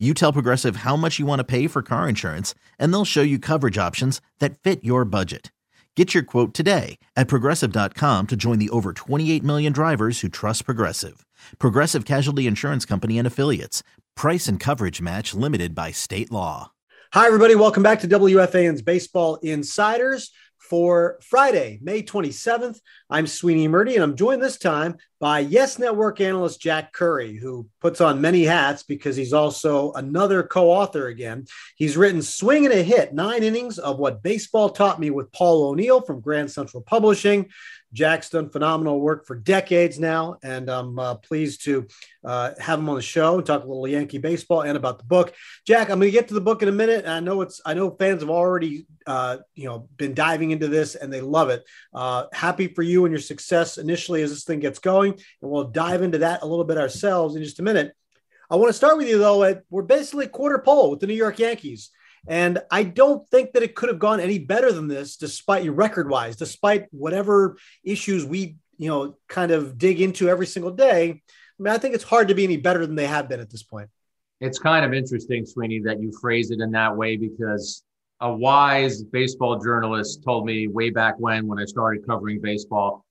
You tell Progressive how much you want to pay for car insurance, and they'll show you coverage options that fit your budget. Get your quote today at progressive.com to join the over 28 million drivers who trust Progressive. Progressive Casualty Insurance Company and Affiliates. Price and coverage match limited by state law. Hi, everybody. Welcome back to WFAN's Baseball Insiders for Friday, May 27th. I'm Sweeney Murti, and I'm joined this time by Yes Network analyst Jack Curry, who puts on many hats because he's also another co author again. He's written Swing and a Hit, nine innings of what baseball taught me with Paul O'Neill from Grand Central Publishing. Jack's done phenomenal work for decades now, and I'm uh, pleased to uh, have him on the show and talk a little Yankee baseball and about the book. Jack, I'm going to get to the book in a minute. I know it's I know fans have already uh, you know been diving into this and they love it. Uh, happy for you and your success initially as this thing gets going, and we'll dive into that a little bit ourselves in just a minute. I want to start with you though. At, we're basically quarter pole with the New York Yankees. And I don't think that it could have gone any better than this, despite your record wise, despite whatever issues we, you know, kind of dig into every single day. I mean, I think it's hard to be any better than they have been at this point. It's kind of interesting, Sweeney, that you phrase it in that way because a wise baseball journalist told me way back when, when I started covering baseball,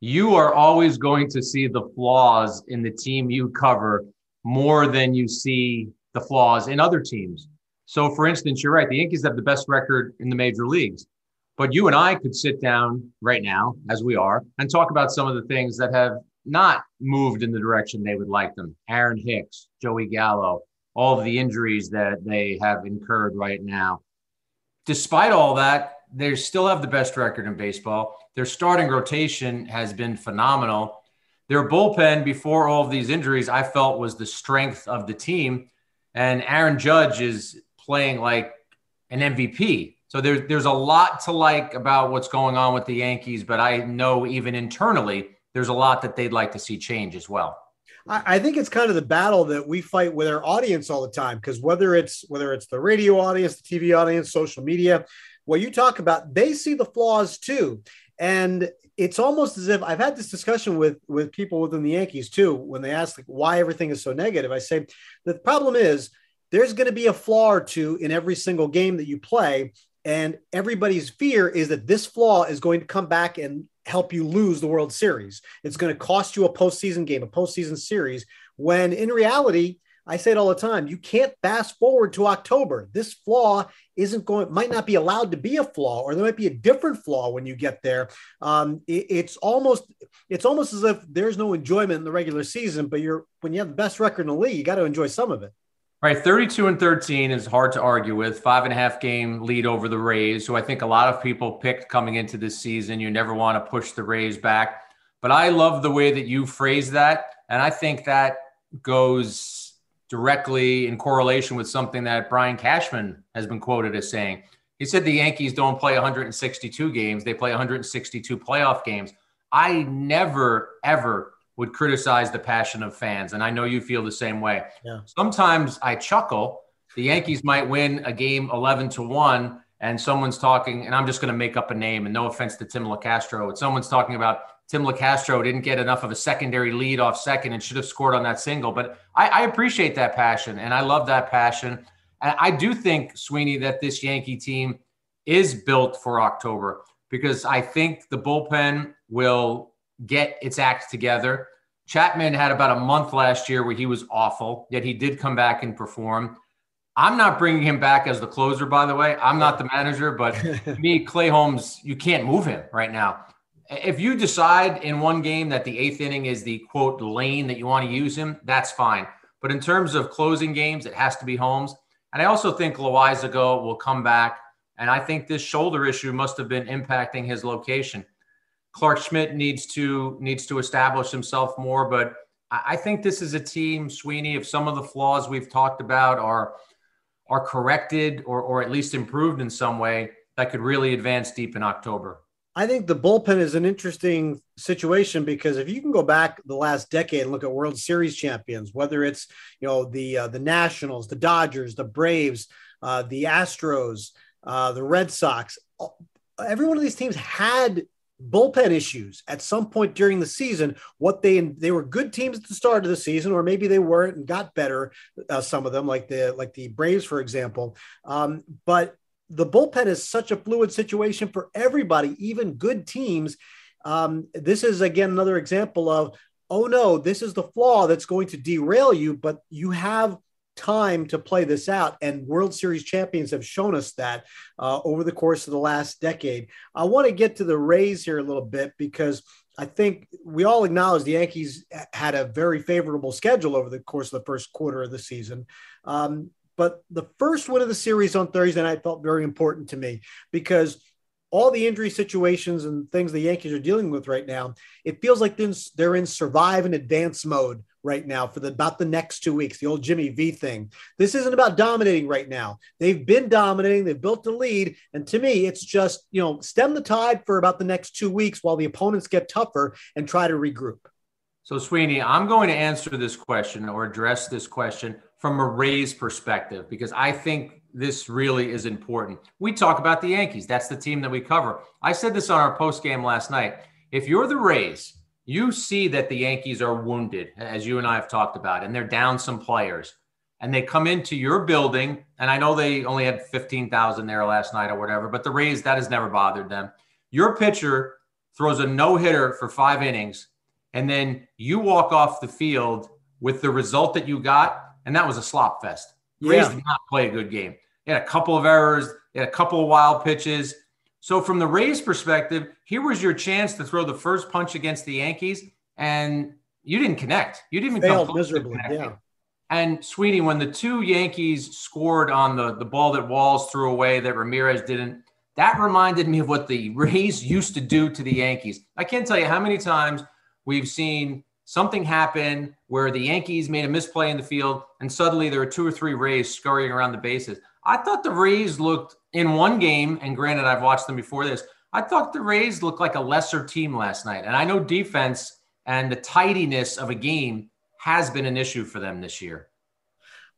you are always going to see the flaws in the team you cover more than you see the flaws in other teams. So, for instance, you're right. The Yankees have the best record in the major leagues. But you and I could sit down right now, as we are, and talk about some of the things that have not moved in the direction they would like them. Aaron Hicks, Joey Gallo, all of the injuries that they have incurred right now. Despite all that, they still have the best record in baseball. Their starting rotation has been phenomenal. Their bullpen, before all of these injuries, I felt was the strength of the team. And Aaron Judge is playing like an MVP. So there's there's a lot to like about what's going on with the Yankees, but I know even internally there's a lot that they'd like to see change as well. I think it's kind of the battle that we fight with our audience all the time because whether it's whether it's the radio audience, the TV audience, social media, what you talk about, they see the flaws too. And it's almost as if I've had this discussion with with people within the Yankees too when they ask like why everything is so negative. I say the problem is there's going to be a flaw or two in every single game that you play. And everybody's fear is that this flaw is going to come back and help you lose the World Series. It's going to cost you a postseason game, a postseason series, when in reality, I say it all the time, you can't fast forward to October. This flaw isn't going, might not be allowed to be a flaw, or there might be a different flaw when you get there. Um, it, it's almost, it's almost as if there's no enjoyment in the regular season, but you're, when you have the best record in the league, you got to enjoy some of it. Right, 32 and 13 is hard to argue with. Five and a half game lead over the Rays, who I think a lot of people picked coming into this season. You never want to push the Rays back. But I love the way that you phrase that. And I think that goes directly in correlation with something that Brian Cashman has been quoted as saying. He said the Yankees don't play 162 games, they play 162 playoff games. I never, ever would criticize the passion of fans. And I know you feel the same way. Yeah. Sometimes I chuckle. The Yankees might win a game 11 to 1, and someone's talking, and I'm just going to make up a name, and no offense to Tim Locastro, but someone's talking about Tim Locastro didn't get enough of a secondary lead off second and should have scored on that single. But I, I appreciate that passion, and I love that passion. And I do think, Sweeney, that this Yankee team is built for October because I think the bullpen will get its act together. Chapman had about a month last year where he was awful, yet he did come back and perform. I'm not bringing him back as the closer, by the way. I'm not the manager, but me, Clay Holmes, you can't move him right now. If you decide in one game that the eighth inning is the quote lane that you want to use him, that's fine. But in terms of closing games, it has to be Holmes. And I also think Loaisiga will come back. And I think this shoulder issue must have been impacting his location. Clarke Schmidt needs to needs to establish himself more. But I think this is a team, Sweeney, if some of the flaws we've talked about are are corrected or, or at least improved in some way that could really advance deep in October? I think the bullpen is an interesting situation because if you can go back the last decade and look at World Series champions, whether it's you know the uh, the Nationals, the Dodgers, the Braves, uh, the Astros, uh, the Red Sox, every one of these teams had bullpen issues at some point during the season. What they they were good teams at the start of the season, or maybe they weren't and got better. Uh, some of them, like the like the Braves, for example. Um, but the bullpen is such a fluid situation for everybody, even good teams. Um, this is again another example of oh no, this is the flaw that's going to derail you, but you have time to play this out. And World Series champions have shown us that uh, over the course of the last decade. I want to get to the Rays here a little bit because I think we all acknowledge the Yankees had a very favorable schedule over the course of the first quarter of the season. Um, but the first win of the series on Thursday night felt very important to me because all the injury situations and things the Yankees are dealing with right now, it feels like they're in survive and advance mode right now for the, about the next two weeks, the old Jimmy V thing. This isn't about dominating right now. They've been dominating, they've built a lead. And to me, it's just, you know, stem the tide for about the next two weeks while the opponents get tougher and try to regroup. So, Sweeney, I'm going to answer this question or address this question from a Rays perspective because I think this really is important. We talk about the Yankees. That's the team that we cover. I said this on our post game last night. If you're the Rays, you see that the Yankees are wounded, as you and I have talked about, and they're down some players. And they come into your building, and I know they only had 15,000 there last night or whatever, but the Rays, that has never bothered them. Your pitcher throws a no hitter for five innings, and then you walk off the field with the result that you got, and that was a slop fest. Yeah. Rays did not play a good game. They had a couple of errors, they had a couple of wild pitches. So, from the Rays' perspective, here was your chance to throw the first punch against the Yankees, and you didn't connect. You didn't even failed miserably. Yeah. And Sweeney, when the two Yankees scored on the the ball that Walls threw away that Ramirez didn't, that reminded me of what the Rays used to do to the Yankees. I can't tell you how many times we've seen something happen where the Yankees made a misplay in the field, and suddenly there are two or three Rays scurrying around the bases. I thought the Rays looked in one game, and granted, I've watched them before this. I thought the Rays looked like a lesser team last night. And I know defense and the tidiness of a game has been an issue for them this year.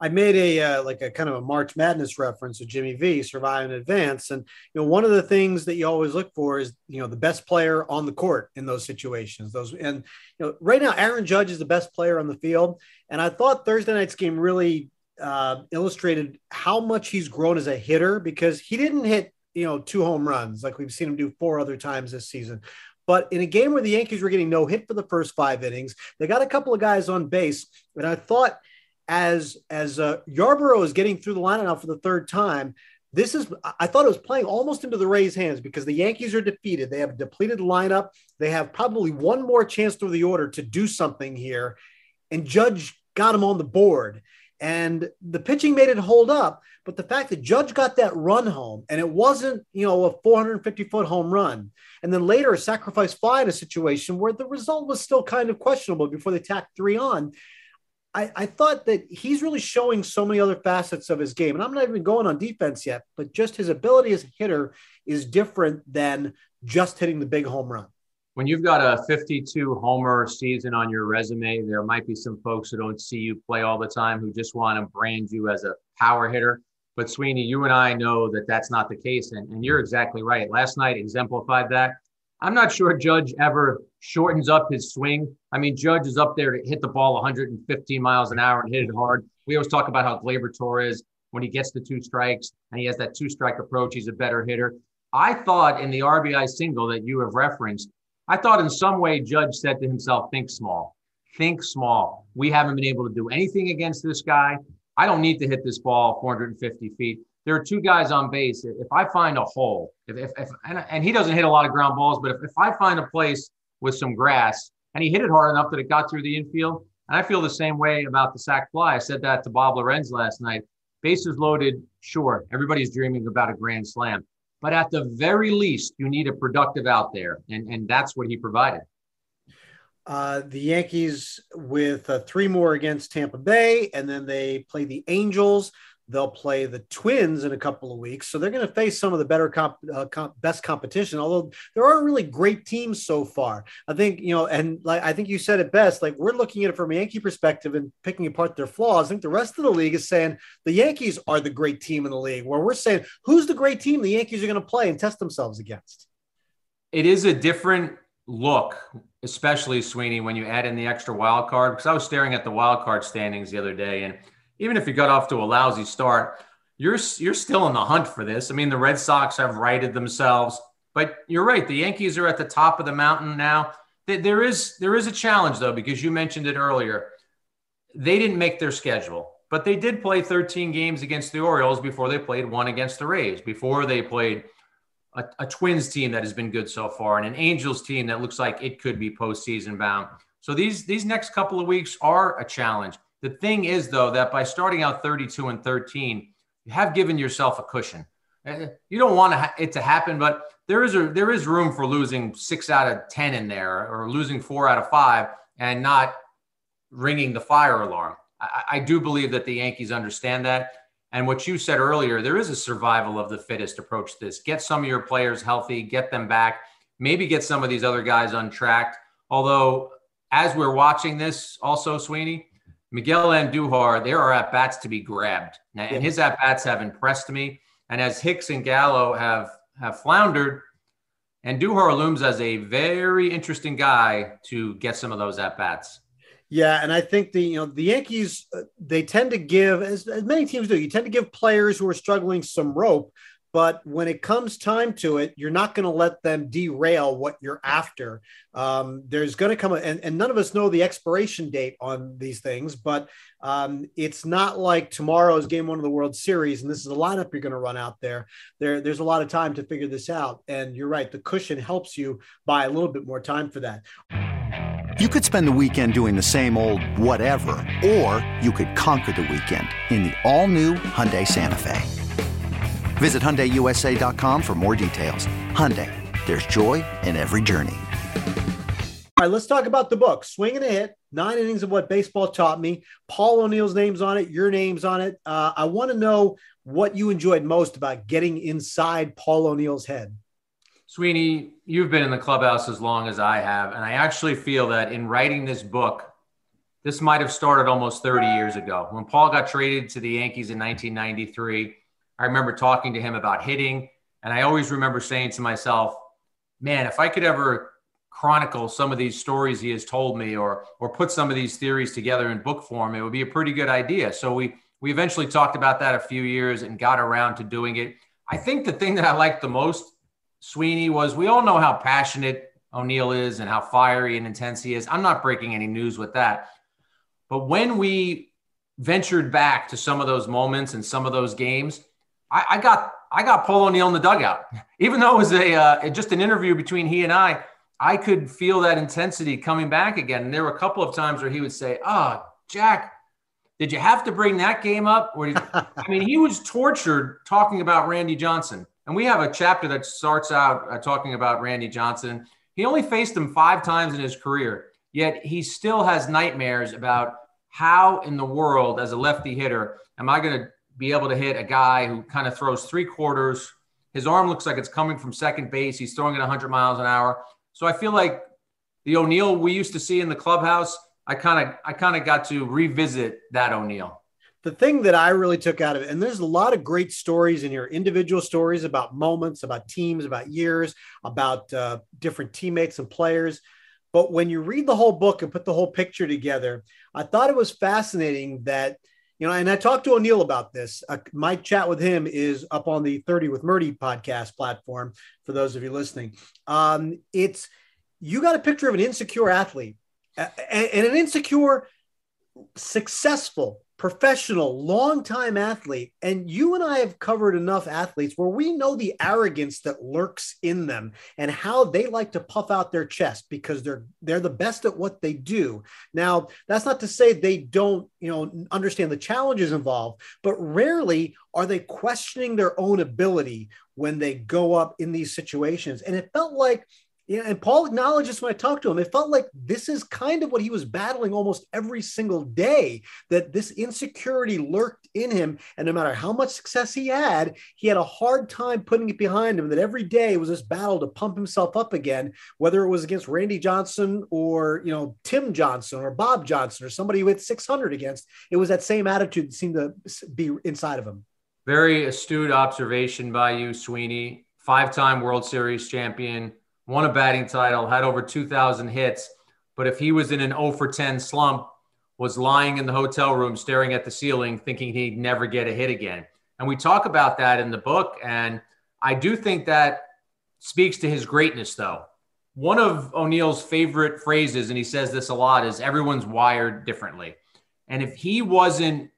I made a uh, like a kind of a March Madness reference with Jimmy V, survive in advance, and you know one of the things that you always look for is you know the best player on the court in those situations. Those and you know right now Aaron Judge is the best player on the field, and I thought Thursday night's game really uh, illustrated how much he's grown as a hitter because he didn't hit you know two home runs like we've seen him do four other times this season. But in a game where the Yankees were getting no hit for the first five innings, they got a couple of guys on base, and I thought as as uh, Yarbrough is getting through the lineup now for the third time, this is I thought it was playing almost into the Rays' hands because the Yankees are defeated. They have a depleted lineup. They have probably one more chance through the order to do something here, and Judge got him on the board. And the pitching made it hold up. But the fact that Judge got that run home and it wasn't, you know, a 450 foot home run, and then later a sacrifice fly in a situation where the result was still kind of questionable before they tacked three on. I, I thought that he's really showing so many other facets of his game. And I'm not even going on defense yet, but just his ability as a hitter is different than just hitting the big home run when you've got a 52 homer season on your resume, there might be some folks who don't see you play all the time who just want to brand you as a power hitter. But Sweeney, you and I know that that's not the case. And, and you're exactly right. Last night exemplified that. I'm not sure Judge ever shortens up his swing. I mean, Judge is up there to hit the ball 115 miles an hour and hit it hard. We always talk about how Gleyber Torres, when he gets the two strikes and he has that two strike approach, he's a better hitter. I thought in the RBI single that you have referenced, I thought in some way Judge said to himself, think small, think small. We haven't been able to do anything against this guy. I don't need to hit this ball 450 feet. There are two guys on base. If I find a hole, if, if, if and, and, he doesn't hit a lot of ground balls, but if, if I find a place with some grass and he hit it hard enough that it got through the infield, and I feel the same way about the sac fly. I said that to Bob Lorenz last night. Bases loaded, sure. Everybody's dreaming about a grand slam. But at the very least, you need a productive out there. And, and that's what he provided. Uh, the Yankees with uh, three more against Tampa Bay, and then they play the Angels They'll play the Twins in a couple of weeks, so they're going to face some of the better comp, uh, comp, best competition. Although there aren't really great teams so far, I think you know, and like I think you said it best. Like we're looking at it from a Yankee perspective and picking apart their flaws. I think the rest of the league is saying the Yankees are the great team in the league. Where we're saying who's the great team the Yankees are going to play and test themselves against. It is a different look, especially Sweeney, when you add in the extra wild card. Because I was staring at the wild card standings the other day and even if you got off to a lousy start, you're you're still in the hunt for this. I mean, the Red Sox have righted themselves, but you're right. The Yankees are at the top of the mountain now. There is there is a challenge though because you mentioned it earlier. They didn't make their schedule, but they did play 13 games against the Orioles before they played one against the Rays. Before they played a, a Twins team that has been good so far and an Angels team that looks like it could be postseason bound. So these these next couple of weeks are a challenge. The thing is, though, that by starting out 32 and 13, you have given yourself a cushion. Uh, you don't want it to happen, but there is a there is room for losing six out of ten in there, or losing four out of five, and not ringing the fire alarm. I, I do believe that the Yankees understand that. And what you said earlier, there is a survival of the fittest approach to this. Get some of your players healthy, get them back, maybe get some of these other guys untracked. Although, as we're watching this, also Sweeney, Miguel Andujar, there are at bats to be grabbed, and his at bats have impressed me. And as Hicks and Gallo have have floundered, Andujar looms as a very interesting guy to get some of those at bats. Yeah, and I think the you know the Yankees uh, they tend to give as, as many teams do. You tend to give players who are struggling some rope but when it comes time to it, you're not going to let them derail what you're after. Um, there's going to come, a, and, and, none of us know the expiration date on these things, but um, it's not like tomorrow's game one of the World Series, and this is a lineup you're going to run out there. There, there's a lot of time to figure this out, and you're right. The cushion helps you buy a little bit more time for that. You could spend the weekend doing the same old whatever, or you could conquer the weekend in the all-new Hyundai Santa Fe. Visit HyundaiUSA.com for more details. Hyundai, there's joy in every journey. All right, let's talk about the book, Swing and a Hit, Nine Innings of What Baseball Taught Me. Paul O'Neill's name's on it, your name's on it. Uh, I want to know what you enjoyed most about getting inside Paul O'Neill's head. Sweeney, you've been in the clubhouse as long as I have, and I actually feel that in writing this book, this might have started almost 30 years ago. When Paul got traded to the Yankees in 1993, I remember talking to him about hitting. And I always remember saying to myself, man, if I could ever chronicle some of these stories he has told me or or put some of these theories together in book form, it would be a pretty good idea. So we we eventually talked about that a few years and got around to doing it. I think the thing that I liked the most, Sweeney, was we all know how passionate O'Neill is and how fiery and intense he is. I'm not breaking any news with that. But when we ventured back to some of those moments and some of those games, I, I got I got Paul O'Neill in the dugout, even though it was a uh, just an interview between he and I. I could feel that intensity coming back again. And there were a couple of times where he would say, "Oh, Jack, did you have to bring that game up?" Or I mean, he was tortured talking about Randy Johnson. And we have a chapter that starts out uh, talking about Randy Johnson. He only faced him five times in his career, yet he still has nightmares about how in the world, as a lefty hitter, am I going to be able to hit a guy who kind of throws three quarters. His arm looks like it's coming from second base. He's throwing it 100 miles an hour. So I feel like the O'Neill we used to see in the clubhouse, I kind of I kind of got to revisit that O'Neill. The thing that I really took out of it, and there's a lot of great stories in your individual stories about moments, about teams, about years, about uh, different teammates and players. But when you read the whole book and put the whole picture together, I thought it was fascinating that – you know, and I talked to O'Neill about this. Uh, my chat with him is up on the 30 with Murti podcast platform for those of you listening. Um, it's you got a picture of an insecure athlete and, and an insecure, successful professional, longtime athlete. And you and I have covered enough athletes where we know the arrogance that lurks in them and how they like to puff out their chest because they're they're the best at what they do. Now, that's not to say they don't, you know, understand the challenges involved, but rarely are they questioning their own ability when they go up in these situations. And it felt like Yeah, and Paul acknowledges when I talked to him, it felt like this is kind of what he was battling almost every single day. That this insecurity lurked in him, and no matter how much success he had, he had a hard time putting it behind him. That every day was this battle to pump himself up again, whether it was against Randy Johnson or you know Tim Johnson or Bob Johnson or somebody with 600 against. It was that same attitude that seemed to be inside of him. Very astute observation by you, Sweeney. Five-time World Series champion won a batting title, had over 2,000 hits. But if he was in an 0 for 10 slump, was lying in the hotel room staring at the ceiling, thinking he'd never get a hit again. And we talk about that in the book. And I do think that speaks to his greatness, though. One of O'Neill's favorite phrases, and he says this a lot, is everyone's wired differently. And if he wasn't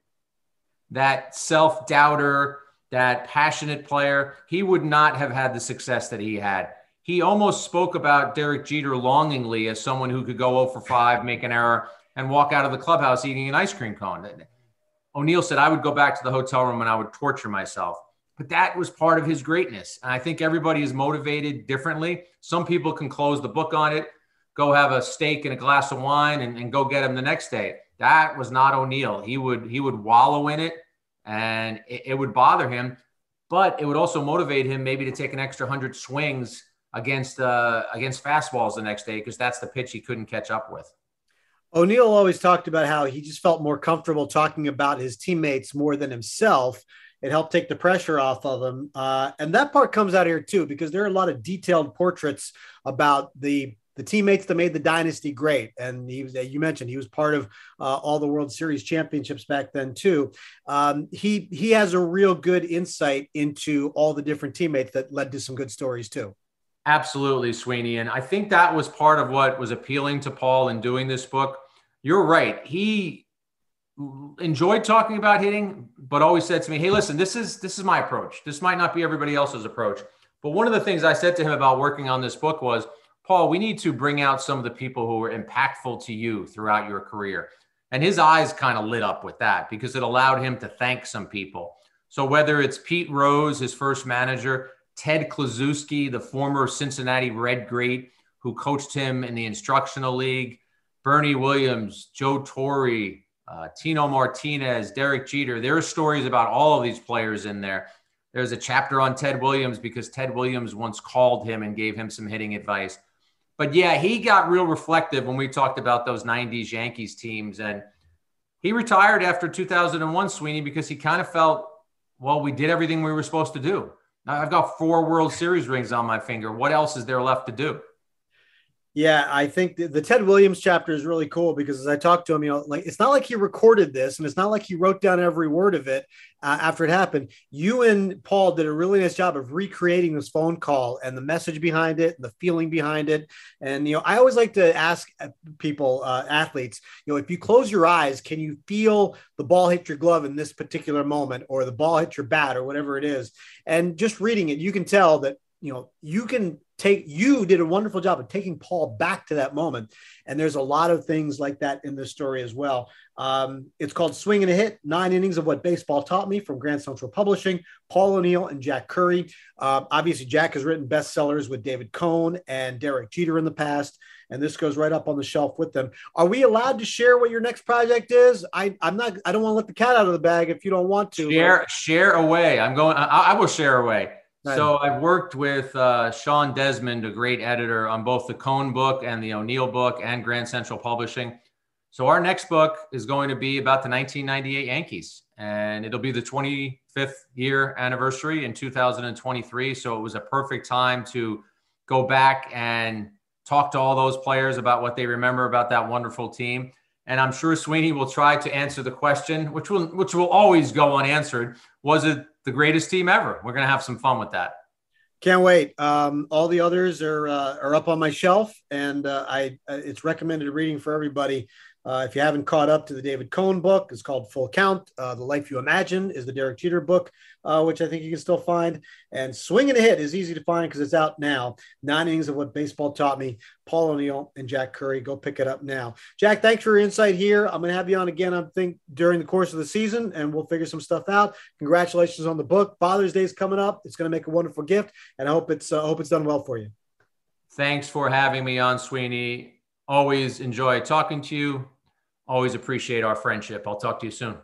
that self doubter, that passionate player, he would not have had the success that he had he almost spoke about Derek Jeter longingly as someone who could go 0 for 5, make an error, and walk out of the clubhouse eating an ice cream cone. O'Neill said, I would go back to the hotel room and I would torture myself. But that was part of his greatness. And I think everybody is motivated differently. Some people can close the book on it, go have a steak and a glass of wine and, and go get him the next day. That was not O'Neill. He would he would wallow in it and it, it would bother him, but it would also motivate him maybe to take an extra hundred swings against uh, against fastballs the next day because that's the pitch he couldn't catch up with. O'Neill always talked about how he just felt more comfortable talking about his teammates more than himself. It helped take the pressure off of him, uh, and that part comes out here too because there are a lot of detailed portraits about the the teammates that made the dynasty great. And he was, you mentioned he was part of uh, all the World Series championships back then too. Um, he he has a real good insight into all the different teammates that led to some good stories too. Absolutely, Sweeney. And I think that was part of what was appealing to Paul in doing this book. You're right. He enjoyed talking about hitting, but always said to me, Hey, listen, this is this is my approach. This might not be everybody else's approach. But one of the things I said to him about working on this book was, Paul, we need to bring out some of the people who were impactful to you throughout your career. And his eyes kind of lit up with that because it allowed him to thank some people. So whether it's Pete Rose, his first manager, Ted Kluszewski, the former Cincinnati Red great who coached him in the instructional league, Bernie Williams, Joe Torre, uh, Tino Martinez, Derek Jeter. There are stories about all of these players in there. There's a chapter on Ted Williams because Ted Williams once called him and gave him some hitting advice. But yeah, he got real reflective when we talked about those 90s Yankees teams. And he retired after 2001, Sweeney, because he kind of felt, well, we did everything we were supposed to do. I've got four World Series rings on my finger. What else is there left to do? Yeah, I think the, the, Ted Williams chapter is really cool because as I talked to him, you know, like it's not like he recorded this and it's not like he wrote down every word of it uh, after it happened. You and Paul did a really nice job of recreating this phone call and the message behind it, and the feeling behind it. And, you know, I always like to ask uh, people, uh, athletes, you know, if you close your eyes, can you feel the ball hit your glove in this particular moment or the ball hit your bat or whatever it is? And just reading it, you can tell that you know you can take you did a wonderful job of taking paul back to that moment. And there's a lot of things like that in this story as well. Um, it's called swing and a hit nine innings of what baseball taught me from grand central publishing paul o'neill and jack curry. Uh, obviously jack has written bestsellers with david cone and derek jeter in the past and this goes right up on the shelf with them. Are we allowed to share what your next project is? I, i'm not i don't want to let the cat out of the bag if you don't want to share share away. I'm going I, I will share away so I've worked with uh, Sean Desmond, a great editor, on both the Cone book and the O'Neill book and Grand Central Publishing. So our next book is going to be about the 1998 Yankees, and it'll be the 25th year anniversary in 2023. So it was a perfect time to go back and talk to all those players about what they remember about that wonderful team. And I'm sure Sweeney will try to answer the question, which will which will always go unanswered. Was it the greatest team ever. We're going to have some fun with that. Can't wait. Um, all the others are uh, are up on my shelf, and uh, I uh, it's recommended reading for everybody. Uh, if you haven't caught up to the David Cone book, it's called Full Count. Uh, the Life You Imagine is the Derek Jeter book, uh, which I think you can still find. And Swing and a Hit is easy to find because it's out now. Nine innings of what baseball taught me. Paul O'Neill and Jack Curry. Go pick it up now. Jack, thanks for your insight here. I'm going to have you on again, I think, during the course of the season, and we'll figure some stuff out. Congratulations on the book. Father's Day is coming up. It's going to make a wonderful gift, and I hope it's uh, hope it's done well for you. Thanks for having me on, Sweeney. Always enjoy talking to you. Always appreciate our friendship. I'll talk to you soon.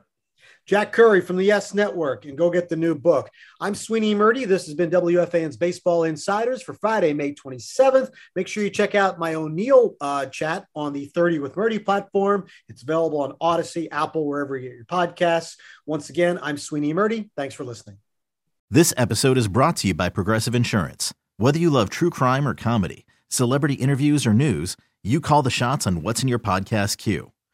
Jack Curry from the Yes Network, and go get the new book. I'm Sweeney Murti. This has been WFAN's Baseball Insiders for Friday, May 27th. Make sure you check out my O'Neill uh, chat on the 30 with Murti platform. It's available on Audacy, Apple, wherever you get your podcasts. Once again, I'm Sweeney Murti. Thanks for listening. This episode is brought to you by Progressive Insurance. Whether you love true crime or comedy, celebrity interviews or news, you call the shots on what's in your podcast queue.